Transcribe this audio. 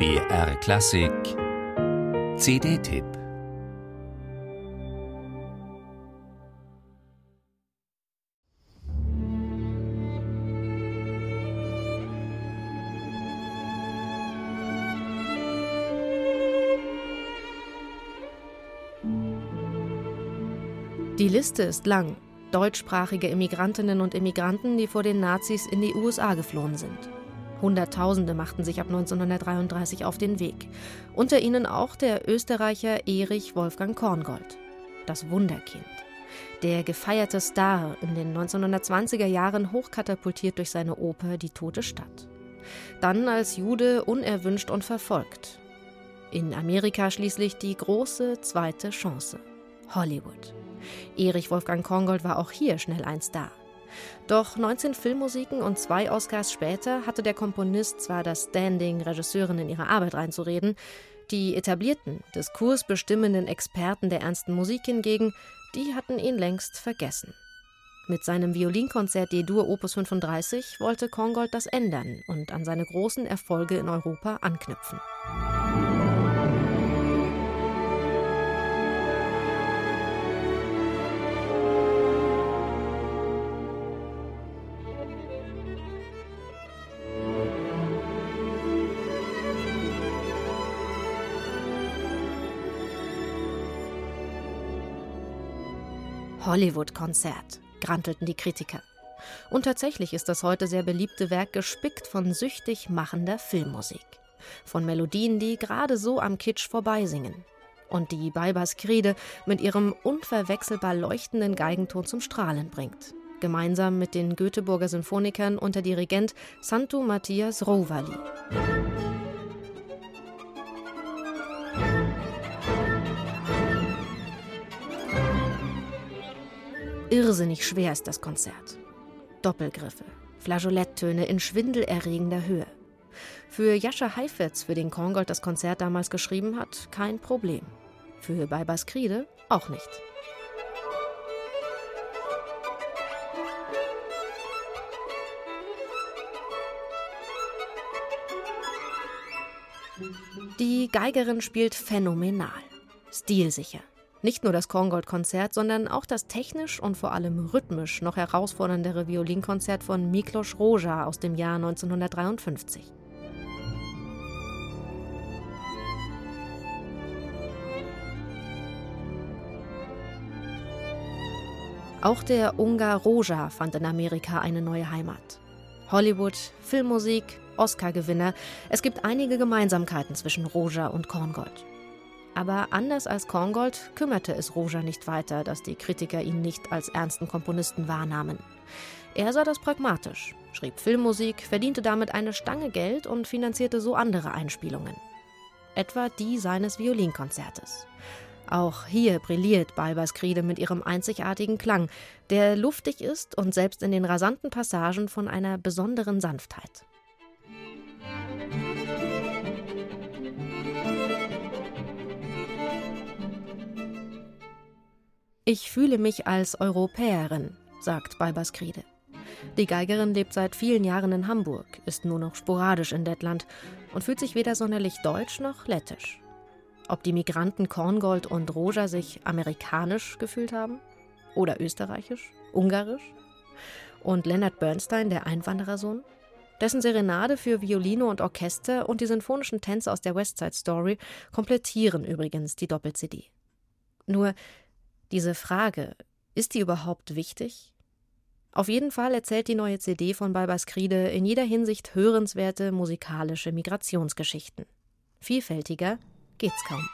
BR Klassik CD-Tipp Die Liste ist lang. Deutschsprachige Immigrantinnen und Immigranten, die vor den Nazis in die USA geflohen sind. Hunderttausende machten sich ab 1933 auf den Weg. Unter ihnen auch der Österreicher Erich Wolfgang Korngold. Das Wunderkind. Der gefeierte Star, in den 1920er Jahren hochkatapultiert durch seine Oper Die Tote Stadt. Dann als Jude unerwünscht und verfolgt. In Amerika schließlich die große zweite Chance. Hollywood. Erich Wolfgang Korngold war auch hier schnell ein Star. Doch 19 Filmmusiken und zwei Oscars später hatte der Komponist zwar das Standing, Regisseuren in ihre Arbeit reinzureden, die etablierten, diskursbestimmenden Experten der ernsten Musik hingegen, die hatten ihn längst vergessen. Mit seinem Violinkonzert D-Dur Opus 35 wollte Kongold das ändern und an seine großen Erfolge in Europa anknüpfen. Hollywood-Konzert, grantelten die Kritiker. Und tatsächlich ist das heute sehr beliebte Werk gespickt von süchtig machender Filmmusik. Von Melodien, die gerade so am Kitsch vorbeisingen. Und die Baibas Kriede mit ihrem unverwechselbar leuchtenden Geigenton zum Strahlen bringt. Gemeinsam mit den Göteborger Symphonikern unter Dirigent Santo Matthias Rovali. Irrsinnig schwer ist das Konzert. Doppelgriffe, Flageoletttöne in schwindelerregender Höhe. Für Jascha Heifetz, für den Korngold das Konzert damals geschrieben hat, kein Problem. Für Baibas Kriede auch nicht. Die Geigerin spielt phänomenal, stilsicher. Nicht nur das Korngold-Konzert, sondern auch das technisch und vor allem rhythmisch noch herausforderndere Violinkonzert von Miklos Roja aus dem Jahr 1953. Auch der Ungar Roja fand in Amerika eine neue Heimat. Hollywood, Filmmusik, Oscar-Gewinner. Es gibt einige Gemeinsamkeiten zwischen Roja und Korngold. Aber anders als Korngold kümmerte es Roja nicht weiter, dass die Kritiker ihn nicht als ernsten Komponisten wahrnahmen. Er sah das pragmatisch, schrieb Filmmusik, verdiente damit eine Stange Geld und finanzierte so andere Einspielungen. Etwa die seines Violinkonzertes. Auch hier brilliert Balbers Kriede mit ihrem einzigartigen Klang, der luftig ist und selbst in den rasanten Passagen von einer besonderen Sanftheit. Ich fühle mich als Europäerin, sagt Balbas Kriede. Die Geigerin lebt seit vielen Jahren in Hamburg, ist nur noch sporadisch in Lettland und fühlt sich weder sonderlich deutsch noch lettisch. Ob die Migranten Korngold und Roja sich amerikanisch gefühlt haben? Oder österreichisch? Ungarisch? Und Leonard Bernstein, der Einwanderersohn? Dessen Serenade für Violine und Orchester und die sinfonischen Tänze aus der West Side Story komplettieren übrigens die Doppel-CD. Nur diese Frage, ist die überhaupt wichtig? Auf jeden Fall erzählt die neue CD von Balbas Kriede in jeder Hinsicht hörenswerte musikalische Migrationsgeschichten. Vielfältiger geht's kaum.